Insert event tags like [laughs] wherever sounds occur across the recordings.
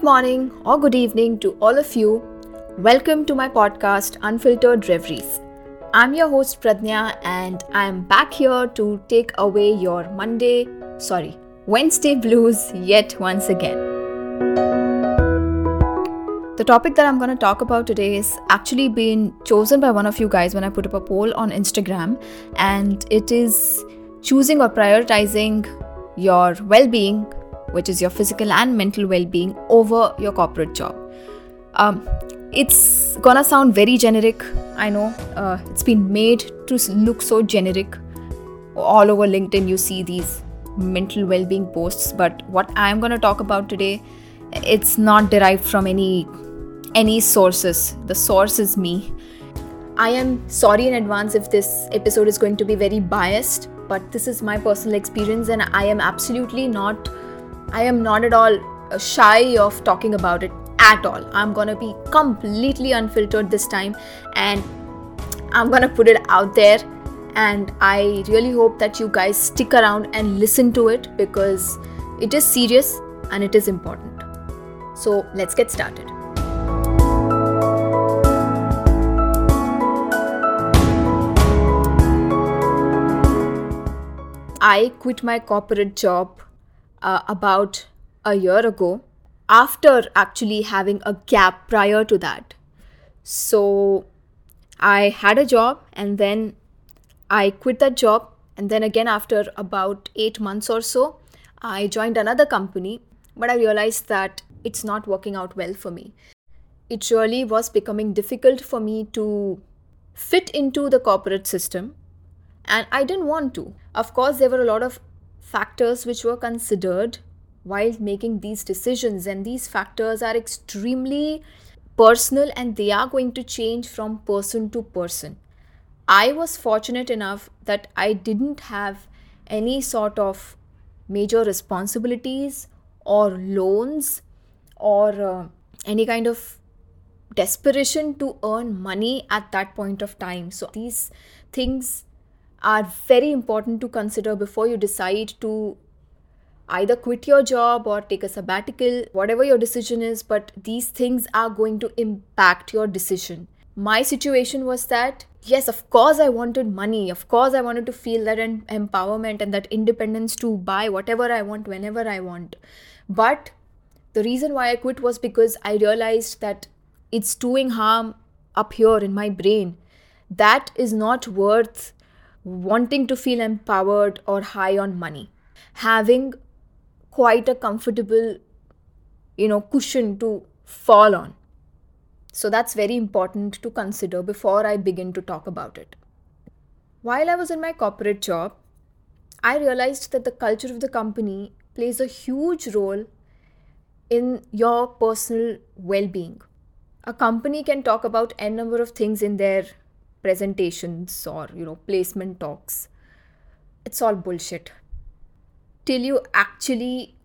Good morning or good evening to all of you. Welcome to my podcast, Unfiltered Reveries. I'm your host, Pradnya, and I'm back here to take away your Monday, sorry, Wednesday blues yet once again. The topic that I'm going to talk about today is actually been chosen by one of you guys when I put up a poll on Instagram, and it is choosing or prioritizing your well being which is your physical and mental well being, over your corporate job. Um, it's gonna sound very generic, I know. Uh, it's been made to look so generic. All over LinkedIn, you see these mental well being posts, but what I'm gonna talk about today, it's not derived from any any sources. The source is me. I am sorry in advance if this episode is going to be very biased, but this is my personal experience, and I am absolutely not I am not at all uh, shy of talking about it at all. I'm gonna be completely unfiltered this time and I'm gonna put it out there. And I really hope that you guys stick around and listen to it because it is serious and it is important. So let's get started. I quit my corporate job uh, about a year ago after actually having a gap prior to that. So I had a job and then I quit that job. And then again, after about eight months or so, I joined another company. But I realized that it's not working out well for me. It really was becoming difficult for me to fit into the corporate system. And I didn't want to. Of course, there were a lot of factors which were considered while making these decisions, and these factors are extremely personal and they are going to change from person to person. I was fortunate enough that I didn't have any sort of major responsibilities or loans or uh, any kind of desperation to earn money at that point of time. So these things are very important to consider before you decide to either quit your job or take a sabbatical, whatever your decision is, but these things are going to impact your decision. My situation was that, yes, of course, I wanted money. Of course, I wanted to feel that empowerment and that independence to buy whatever I want whenever I want. But the reason why I quit was because I realized that it's doing harm up here in my brain. That is not worth wanting to feel empowered or high on money, having quite a comfortable, you know, cushion to fall on. So that's very important to consider before I begin to talk about it. While I was in my corporate job, I realized that the culture of the company plays a huge role in your personal well being. A company can talk about n number of things in their presentations or you know placement talks. It's all bullshit. Till you actually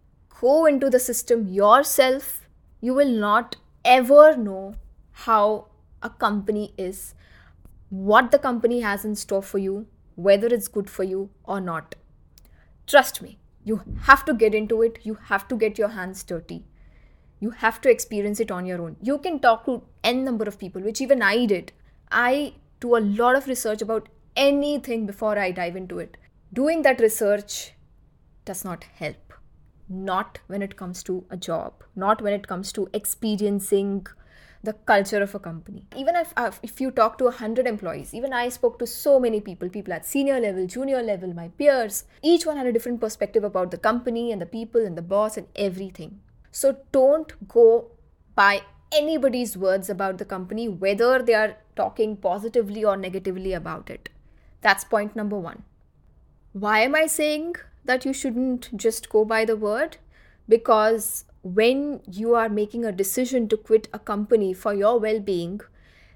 go into the system yourself you will not ever know how a company is what the company has in store for you whether it's good for you or not. Trust me you have to get into it. You have to get your hands dirty. You have to experience it on your own. You can talk to n number of people which even i did. I do a lot of research about anything before I dive into it. Doing that research does not help. Not when it comes to a job, not when it comes to experiencing the culture of a company. Even if, uh, if you talk to 100 employees, even I spoke to so many people, people at senior level, junior level, my peers, each one had a different perspective about the company and the people and the boss and everything. So don't go by anybody's words about the company, whether they are talking positively or negatively about it. That's point number one. Why am I saying that you shouldn't just go by the word? Because when you are making a decision to quit a company for your well being,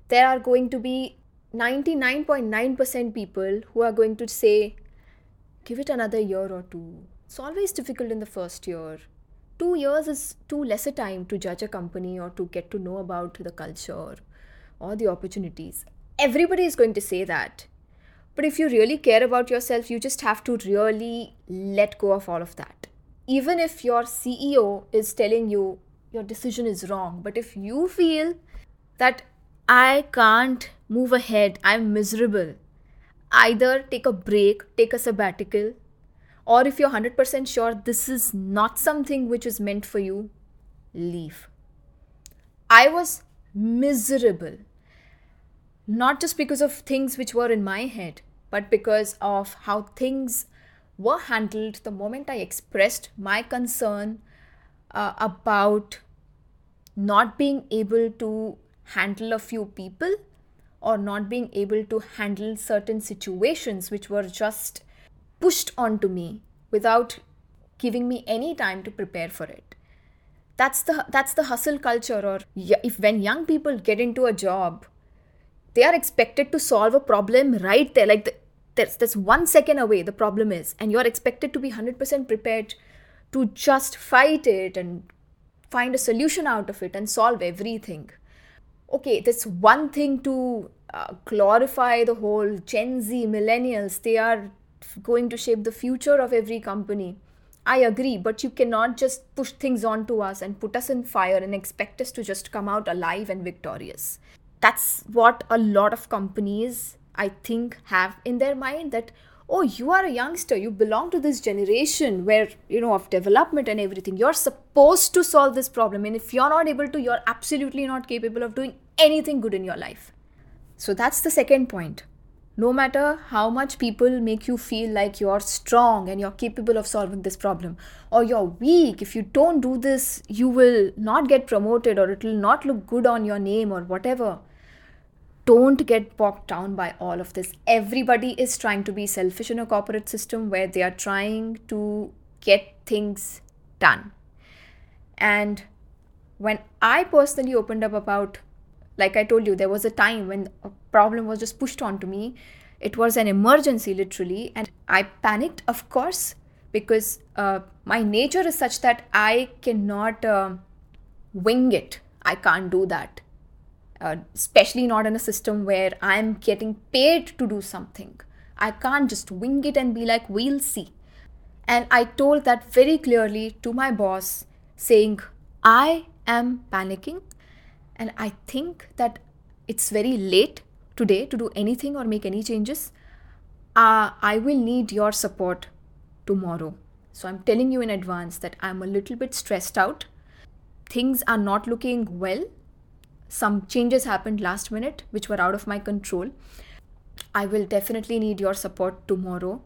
there are going to be 99.9% people who are going to say, give it another year or two. It's always difficult in the first year two years is too less a time to judge a company or to get to know about the culture or the opportunities. Everybody is going to say that. But if you really care about yourself, you just have to really let go of all of that. Even if your CEO is telling you your decision is wrong. But if you feel that I can't move ahead, I'm miserable, either take a break, take a sabbatical, or if you're 100% sure this is not something which is meant for you, leave. I was miserable. Not just because of things which were in my head, but because of how things were handled the moment I expressed my concern uh, about not being able to handle a few people or not being able to handle certain situations which were just pushed onto me without giving me any time to prepare for it. That's the that's the hustle culture or if when young people get into a job they are expected to solve a problem right there. Like the, there's, one second away the problem is and you're expected to be 100% prepared to just fight it and find a solution out of it and solve everything. Okay that's one thing to uh, glorify the whole gen z millennials. They are going to shape the future of every company. I agree but you cannot just push things onto us and put us in fire and expect us to just come out alive and victorious. That's what a lot of companies i think have in their mind that oh you are a youngster you belong to this generation where you know of development and everything. You're supposed to solve this problem. And if you're not able to you're absolutely not capable of doing anything good in your life. So that's the second point no matter how much people make you feel like you're strong and you're capable of solving this problem or you're weak if you don't do this you will not get promoted or it will not look good on your name or whatever don't get bogged down by all of this. Everybody is trying to be selfish in a corporate system where they are trying to get things done. And when I personally opened up about, like I told you, there was a time when a problem was just pushed onto me. It was an emergency, literally. And I panicked, of course, because uh, my nature is such that I cannot uh, wing it. I can't do that uh, especially not in a system where I'm getting paid to do something. I can't just wing it and be like, we'll see. And I told that very clearly to my boss, saying, I am panicking, and I think that it's very late today to do anything or make any changes. Uh, I will need your support tomorrow. So I'm telling you in advance that I'm a little bit stressed out. Things are not looking well some changes happened last minute which were out of my control. I will definitely need your support tomorrow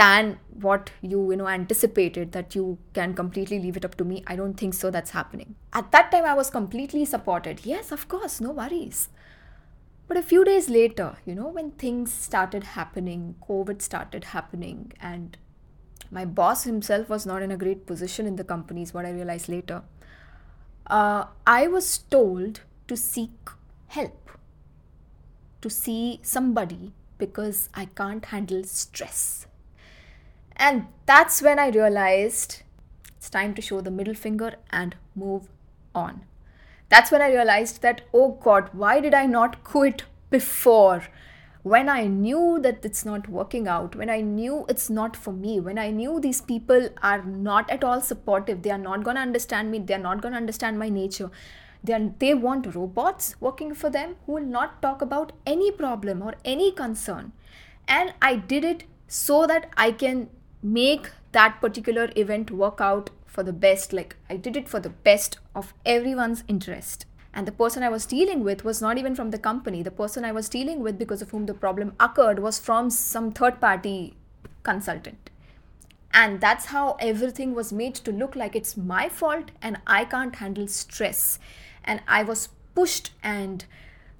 than what you you know anticipated that you can completely leave it up to me. I don't think so that's happening. At that time i was completely supported. Yes of course no worries. But a few days later you know when things started happening covid started happening and my boss himself was not in a great position in the company companies what i realized later uh, i was told to seek help, to see somebody because I can't handle stress. And that's when I realized it's time to show the middle finger and move on. That's when I realized that, oh God, why did I not quit before? When I knew that it's not working out, when I knew it's not for me, when I knew these people are not at all supportive, they are not going to understand me, they are not going to understand my nature, they, they want robots working for them who will not talk about any problem or any concern. And I did it so that I can make that particular event work out for the best. Like I did it for the best of everyone's interest. And the person I was dealing with was not even from the company. The person I was dealing with, because of whom the problem occurred, was from some third party consultant. And that's how everything was made to look like it's my fault and I can't handle stress and I was pushed and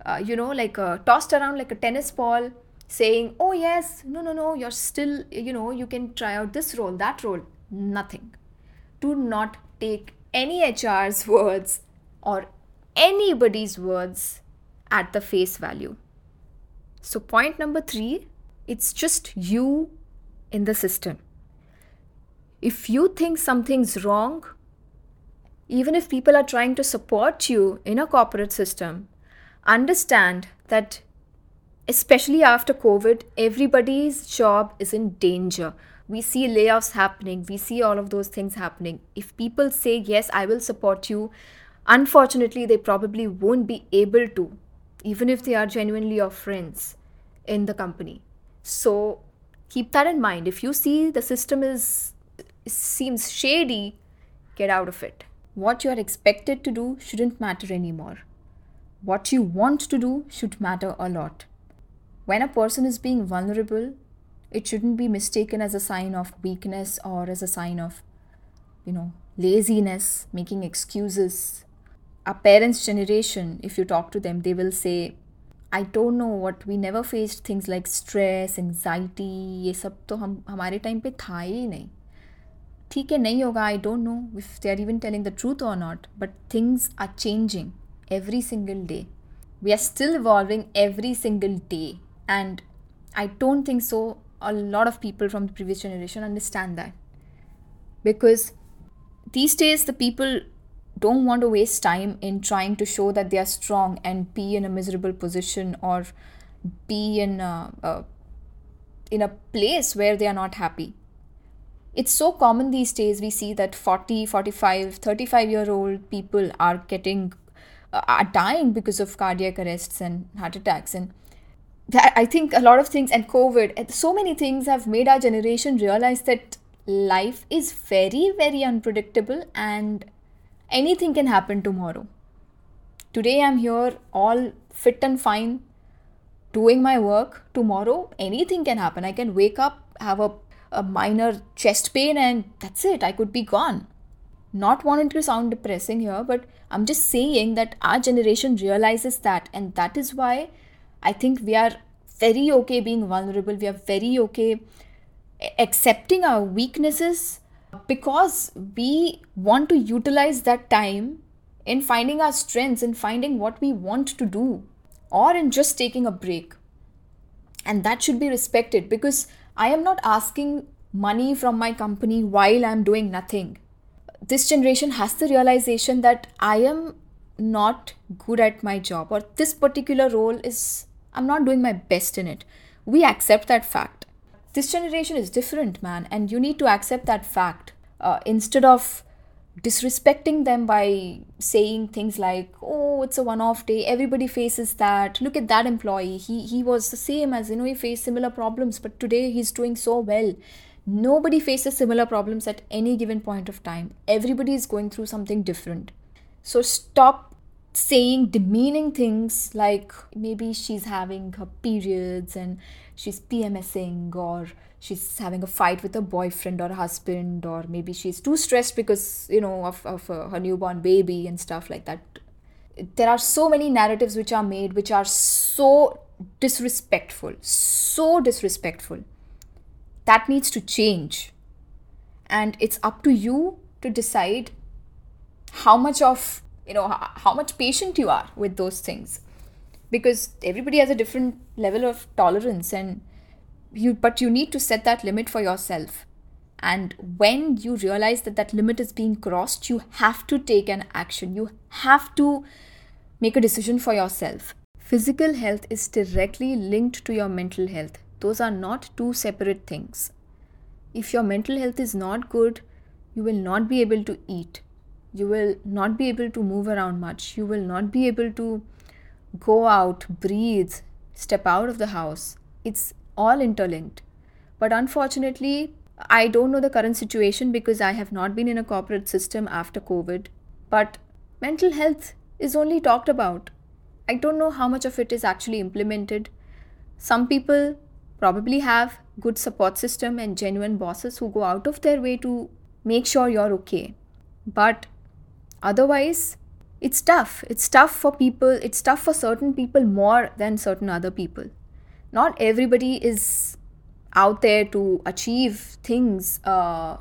uh, you know like uh, tossed around like a tennis ball saying oh yes no no no you're still you know you can try out this role that role. Nothing. Do not take any hr's [laughs] words or anybody's words at the face value. So point number 3 it's just you in the system. If you think something's wrong even if people are trying to support you in a corporate system, understand that especially after COVID, everybody's job is in danger. we see layoffs happening. We see all of those things happening. If people say yes i will support you unfortunately they probably won't be able to even if they are genuinely your friends in the company. So keep that in mind. If you see the system is seems shady get out of it. What you are expected to do shouldn't matter anymore. What you want to do should matter a lot when a person is being vulnerable it shouldn't be mistaken as a sign of weakness or as a sign of you know laziness making excuses our parents generation if you talk to them they will say I don't know what we never faced things like stress anxiety ये सब तो हम हमारे time पे था ही नहीं ठीक है नहीं होगा I don't know if they are even telling the truth और not but things are changing every single day. We are still evolving every single day. And I don't think so a lot of people from the previous generation understand that. Because these days the people don't want to waste time in trying to show that they are strong and be in a miserable position or be in a, a in a place where they are not happy. It's so common these days. We see that 40 45 35 year old people are getting uh, are dying because of cardiac arrests and heart attacks. And I think a lot of things and COVID so many things have made our generation realize that life is very, very unpredictable and anything can happen tomorrow. Today I'm here all fit and fine doing my work. Tomorrow anything can happen. I can wake up, have a, a minor chest pain, and that's it. I could be gone. Not wanting to sound depressing here, but I'm just saying that our generation realizes that, and that is why I think we are very okay being vulnerable. We are very okay accepting our weaknesses because we want to utilize that time in finding our strengths in finding what we want to do or in just taking a break. And that should be respected because I am not asking money from my company while I'm doing nothing. This generation has the realization that I am not good at my job or this particular role is I'm not doing my best in it. We accept that fact. This generation is different, man, and you need to accept that fact uh, instead of disrespecting them by saying things like oh it's a one off day. Everybody faces that. Look at that employee. He he was the same as you know he faced similar problems but today he's doing so well. Nobody faces similar problems at any given point of time. Everybody is going through something different. So stop saying demeaning things like maybe she's having her periods and she's PMSing or she's having a fight with her boyfriend or husband or maybe she's too stressed because you know of, of uh, her newborn baby and stuff like that. There are so many narratives which are made which are so disrespectful so disrespectful. That needs to change. And it's up to you to decide how much of you know how much patient you are with those things. Because everybody has a different level of tolerance and you but you need to set that limit for yourself. And when you realize that that limit is being crossed you have to take an action. You have to make a decision for yourself. Physical health is directly linked to your mental health. Those are not two separate things. If your mental health is not good you will not be able to eat you will not be able to move around much. You will not be able to go out breathe step out of the house. It's all interlinked. But unfortunately i don't know the current situation because i have not been in a corporate system after covid. But mental health is only talked about. I don't know how much of it is actually implemented. Some people probably have good support system and genuine bosses who go out of their way to make sure you're okay. But Otherwise, it's tough. It's tough for people, it's tough for certain people more than certain other people. Not everybody is out there to achieve things, uh,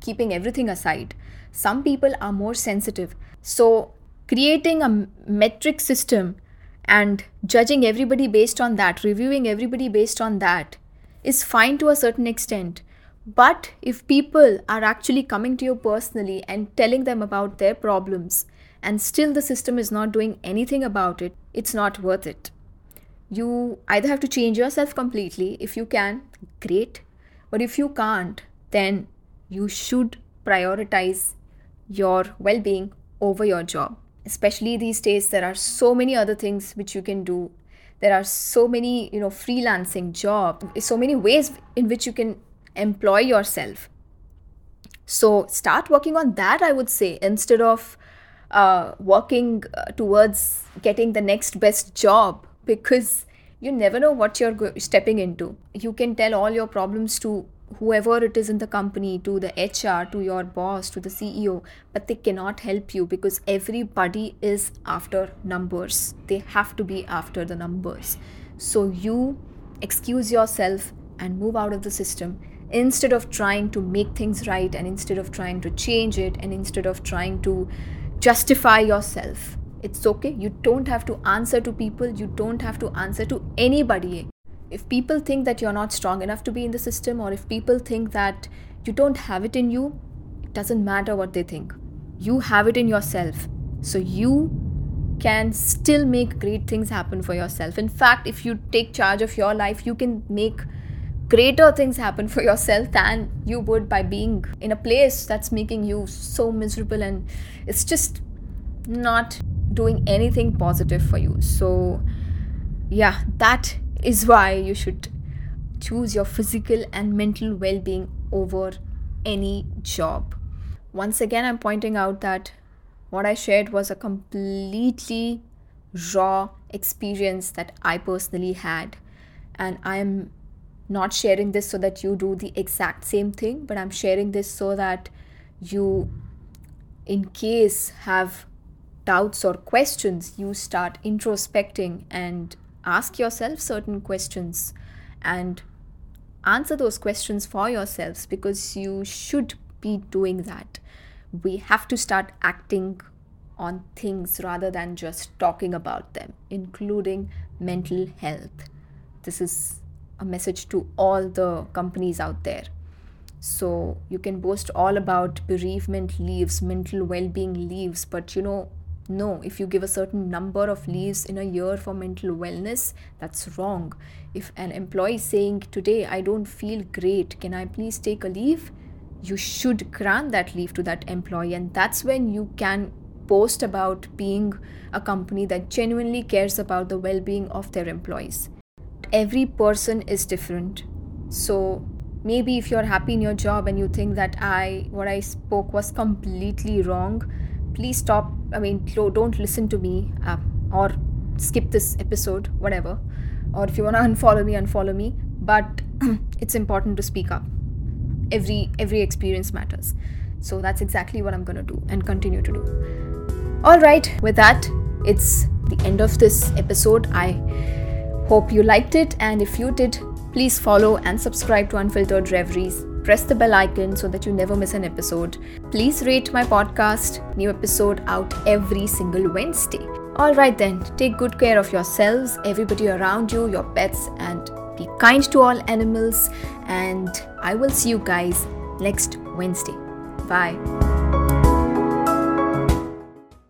keeping everything aside. Some people are more sensitive. So, creating a metric system and judging everybody based on that, reviewing everybody based on that, is fine to a certain extent. But if people are actually coming to you personally and telling them about their problems, and still the system is not doing anything about it, it's not worth it. You either have to change yourself completely, if you can, great. But if you can't, then you should prioritize your well being over your job. Especially these days, there are so many other things which you can do. There are so many, you know, freelancing job, so many ways in which you can employ yourself. So start working on that, I would say, instead of uh, working uh, towards getting the next best job because you never know what you're go- stepping into. You can tell all your problems to whoever it is in the company, to the HR, to your boss, to the CEO, but they cannot help you because everybody is after numbers. They have to be after the numbers. So you excuse yourself and move out of the system instead of trying to make things right and instead of trying to change it and instead of trying to justify yourself. It's okay. You don't have to answer to people, you don't have to answer to anybody. If people think that you're not strong enough to be in the system, or if people think that you don't have it in you, it doesn't matter what they think. You have it in yourself. So you can still make great things happen for yourself. In fact, if you take charge of your life, you can make greater things happen for yourself than you would by being in a place that's making you so miserable and it's just not doing anything positive for you. So, yeah, that is why you should choose your physical and mental well being over any job. Once again, I'm pointing out that what I shared was a completely raw experience that I personally had, and I am not sharing this so that you do the exact same thing, but I'm sharing this so that you, in case, have doubts or questions, you start introspecting and ask yourself certain questions and answer those questions for yourselves because you should be doing that. We have to start acting on things rather than just talking about them, including mental health. This is a message to all the companies out there. So you can boast all about bereavement leaves, mental well being leaves, but you know, no, if you give a certain number of leaves in a year for mental wellness, that's wrong. If an employee is saying, Today I don't feel great, can I please take a leave? You should grant that leave to that employee, and that's when you can boast about being a company that genuinely cares about the well being of their employees every person is different. So maybe if you're happy in your job and you think that I what I spoke was completely wrong, please stop. I mean, don't listen to me uh, or skip this episode, whatever. Or if you want to [laughs] unfollow me, unfollow me. But [clears throat] it's important to speak up. Every every experience matters. So that's exactly what I'm going to do and continue to do. All right, with that, it's the end of this episode. I Hope you liked it, and if you did, please follow and subscribe to Unfiltered Reveries. Press the bell icon so that you never miss an episode. Please rate my podcast, new episode out every single Wednesday. Alright then, take good care of yourselves, everybody around you, your pets, and be kind to all animals. And I will see you guys next Wednesday. Bye.